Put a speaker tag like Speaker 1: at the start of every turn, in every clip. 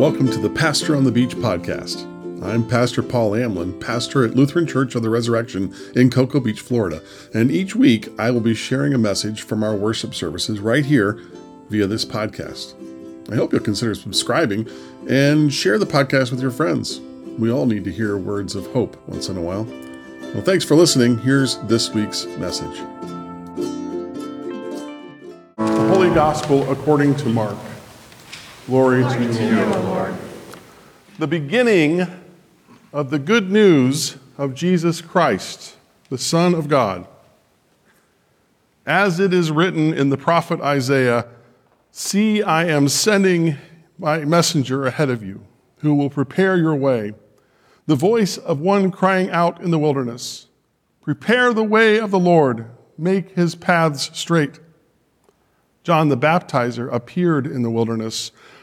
Speaker 1: Welcome to the Pastor on the Beach podcast. I'm Pastor Paul Amlin, pastor at Lutheran Church of the Resurrection in Cocoa Beach, Florida. And each week I will be sharing a message from our worship services right here via this podcast. I hope you'll consider subscribing and share the podcast with your friends. We all need to hear words of hope once in a while. Well, thanks for listening. Here's this week's message. The Holy Gospel according to Mark. Glory, Glory to, you, Lord. Lord. The beginning of the good news of Jesus Christ, the Son of God. As it is written in the prophet Isaiah, See, I am sending my messenger ahead of you, who will prepare your way. The voice of one crying out in the wilderness, Prepare the way of the Lord, make his paths straight. John the baptizer appeared in the wilderness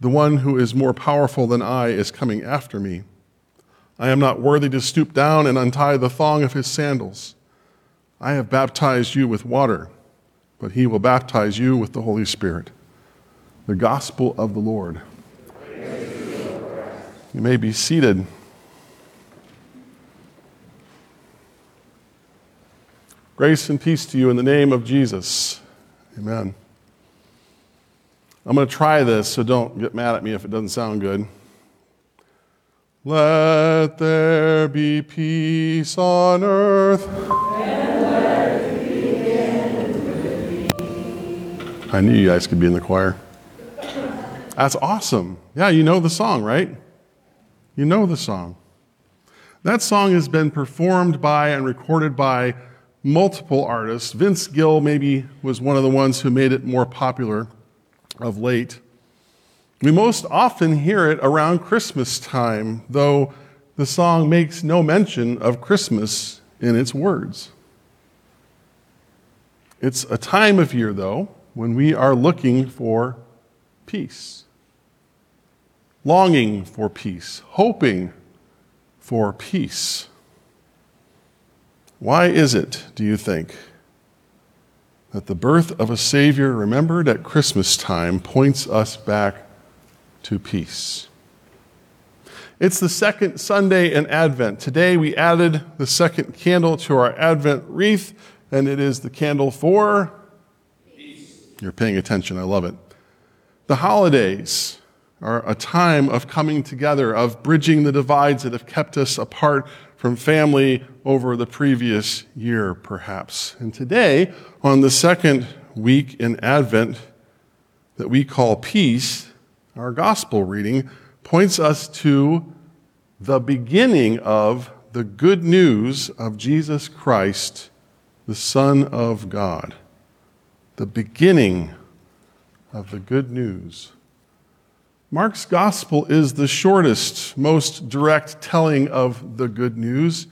Speaker 1: the one who is more powerful than I is coming after me. I am not worthy to stoop down and untie the thong of his sandals. I have baptized you with water, but he will baptize you with the Holy Spirit. The gospel of the Lord. You may be seated. Grace and peace to you in the name of Jesus. Amen. I'm going to try this, so don't get mad at me if it doesn't sound good. Let there be peace on earth. I knew you guys could be in the choir. That's awesome. Yeah, you know the song, right? You know the song. That song has been performed by and recorded by multiple artists. Vince Gill maybe was one of the ones who made it more popular of late. We most often hear it around Christmas time, though the song makes no mention of Christmas in its words. It's a time of year, though, when we are looking for peace, longing for peace, hoping for peace. Why is it, do you think, that the birth of a Savior remembered at Christmas time points us back to peace. It's the second Sunday in Advent. Today we added the second candle to our Advent wreath, and it is the candle for peace. You're paying attention, I love it. The holidays are a time of coming together, of bridging the divides that have kept us apart from family over the previous year, perhaps. And today, on the second week in Advent that we call peace, our gospel reading points us to the beginning of the good news of Jesus Christ, the Son of God. The beginning of the good news. Mark's gospel is the shortest, most direct telling of the good news.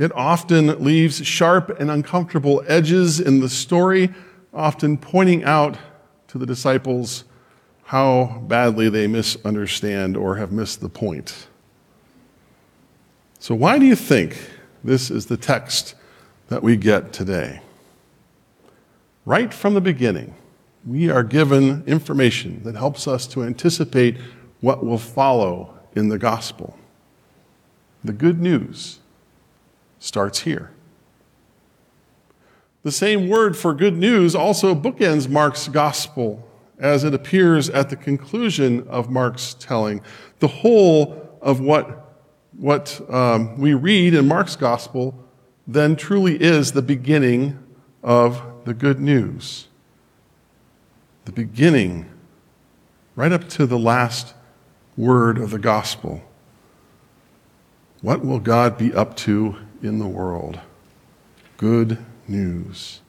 Speaker 1: It often leaves sharp and uncomfortable edges in the story, often pointing out to the disciples how badly they misunderstand or have missed the point. So, why do you think this is the text that we get today? Right from the beginning, we are given information that helps us to anticipate what will follow in the gospel. The good news starts here. The same word for good news also bookends Mark's gospel as it appears at the conclusion of Mark's telling. The whole of what, what um, we read in Mark's gospel then truly is the beginning of the good news the beginning, right up to the last word of the gospel. What will God be up to in the world? Good news.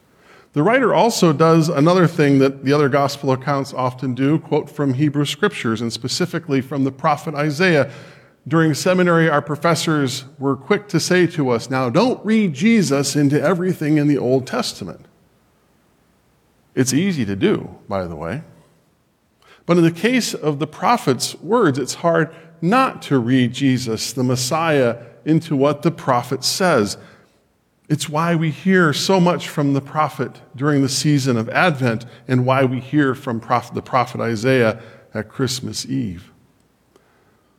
Speaker 1: The writer also does another thing that the other gospel accounts often do quote from Hebrew scriptures, and specifically from the prophet Isaiah. During seminary, our professors were quick to say to us, now don't read Jesus into everything in the Old Testament. It's easy to do, by the way. But in the case of the prophet's words, it's hard not to read Jesus, the Messiah, into what the prophet says. It's why we hear so much from the prophet during the season of Advent and why we hear from the prophet Isaiah at Christmas Eve.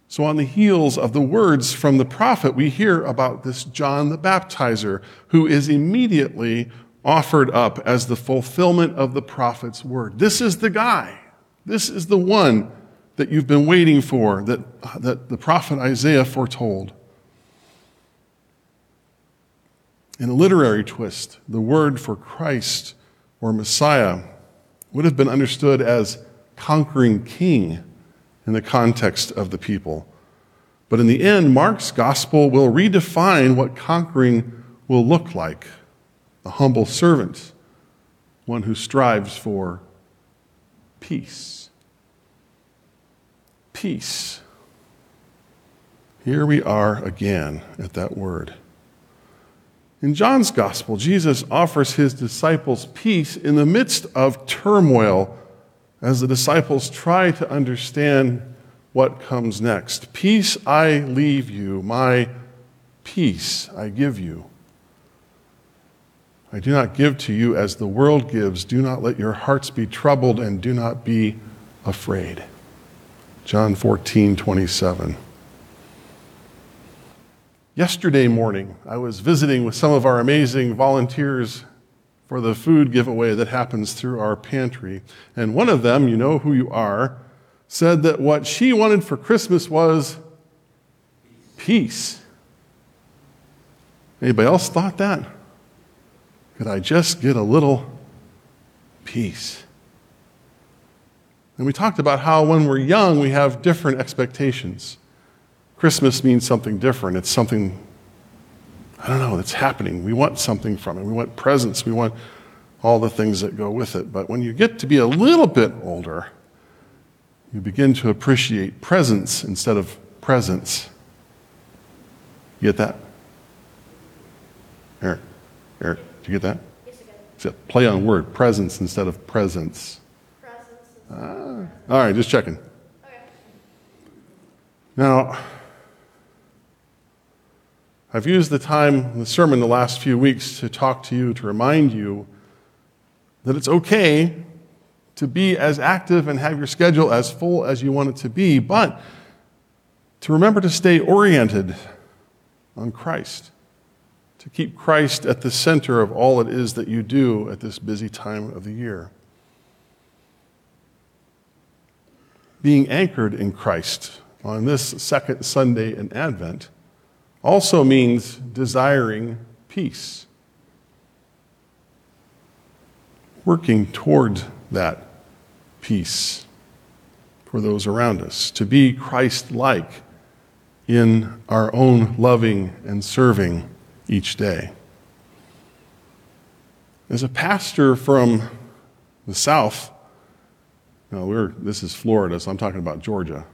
Speaker 1: So, on the heels of the words from the prophet, we hear about this John the Baptizer, who is immediately offered up as the fulfillment of the prophet's word. This is the guy. This is the one that you've been waiting for, that, that the prophet Isaiah foretold. In a literary twist, the word for Christ or Messiah would have been understood as conquering king in the context of the people. But in the end, Mark's gospel will redefine what conquering will look like a humble servant, one who strives for peace. Peace. Here we are again at that word. In John's gospel, Jesus offers his disciples peace in the midst of turmoil as the disciples try to understand what comes next. Peace I leave you, my peace I give you. I do not give to you as the world gives. Do not let your hearts be troubled and do not be afraid. John 14, 27. Yesterday morning, I was visiting with some of our amazing volunteers for the food giveaway that happens through our pantry. And one of them, you know who you are, said that what she wanted for Christmas was peace. Anybody else thought that? Could I just get a little peace? And we talked about how when we're young, we have different expectations. Christmas means something different. It's something I don't know, that's happening. We want something from it. We want presents. We want all the things that go with it. But when you get to be a little bit older, you begin to appreciate presence instead of presence. You get that? Eric, Eric, did you get that?
Speaker 2: Yes,
Speaker 1: a play on word, presence instead of presence.
Speaker 2: Presence
Speaker 1: Ah, all right, just checking.
Speaker 2: okay.
Speaker 1: Now, I've used the time the sermon the last few weeks to talk to you, to remind you that it's okay to be as active and have your schedule as full as you want it to be, but to remember to stay oriented on Christ, to keep Christ at the center of all it is that you do at this busy time of the year. Being anchored in Christ on this second Sunday in Advent also means desiring peace, working toward that peace for those around us, to be Christ like in our own loving and serving each day. As a pastor from the South, no, we're, this is Florida, so I'm talking about Georgia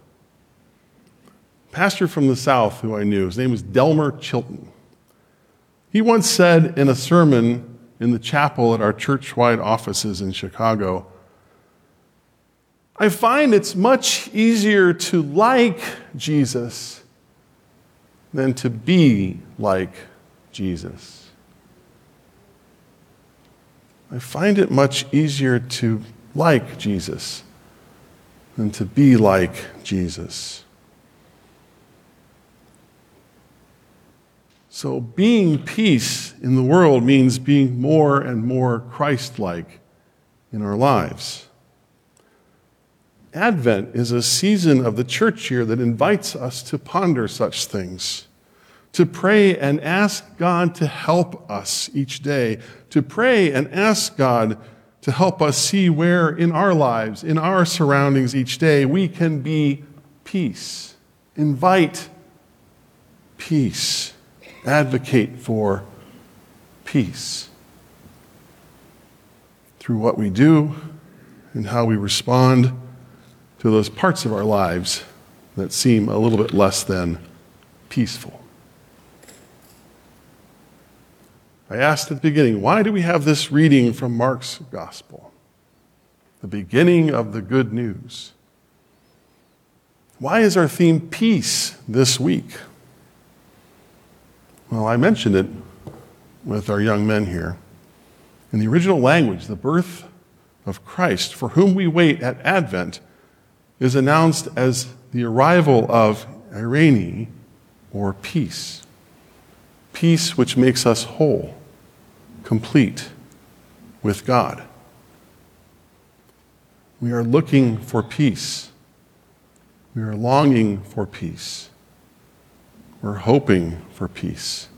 Speaker 1: pastor from the South who I knew, his name was Delmer Chilton. He once said in a sermon in the chapel at our church wide offices in Chicago I find it's much easier to like Jesus than to be like Jesus. I find it much easier to like Jesus than to be like Jesus. So, being peace in the world means being more and more Christ like in our lives. Advent is a season of the church year that invites us to ponder such things, to pray and ask God to help us each day, to pray and ask God to help us see where in our lives, in our surroundings each day, we can be peace. Invite peace advocate for peace through what we do and how we respond to those parts of our lives that seem a little bit less than peaceful. I asked at the beginning, why do we have this reading from Mark's gospel? The beginning of the good news. Why is our theme peace this week? Well, I mentioned it with our young men here. In the original language, the birth of Christ, for whom we wait at Advent, is announced as the arrival of eirene, or peace. Peace which makes us whole, complete with God. We are looking for peace. We are longing for peace. We're hoping for peace.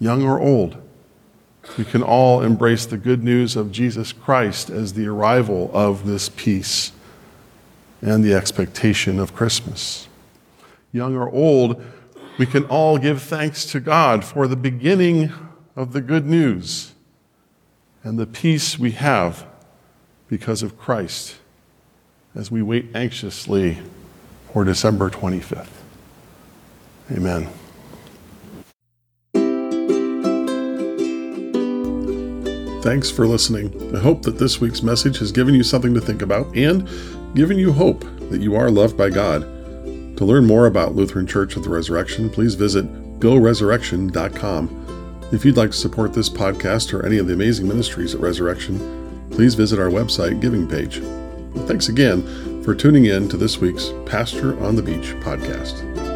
Speaker 1: Young or old, we can all embrace the good news of Jesus Christ as the arrival of this peace and the expectation of Christmas. Young or old, we can all give thanks to God for the beginning of the good news and the peace we have because of Christ as we wait anxiously for December 25th. Amen. Thanks for listening. I hope that this week's message has given you something to think about and given you hope that you are loved by God. To learn more about Lutheran Church of the Resurrection, please visit goresurrection.com. If you'd like to support this podcast or any of the amazing ministries at Resurrection, please visit our website giving page. Thanks again for tuning in to this week's Pastor on the Beach podcast.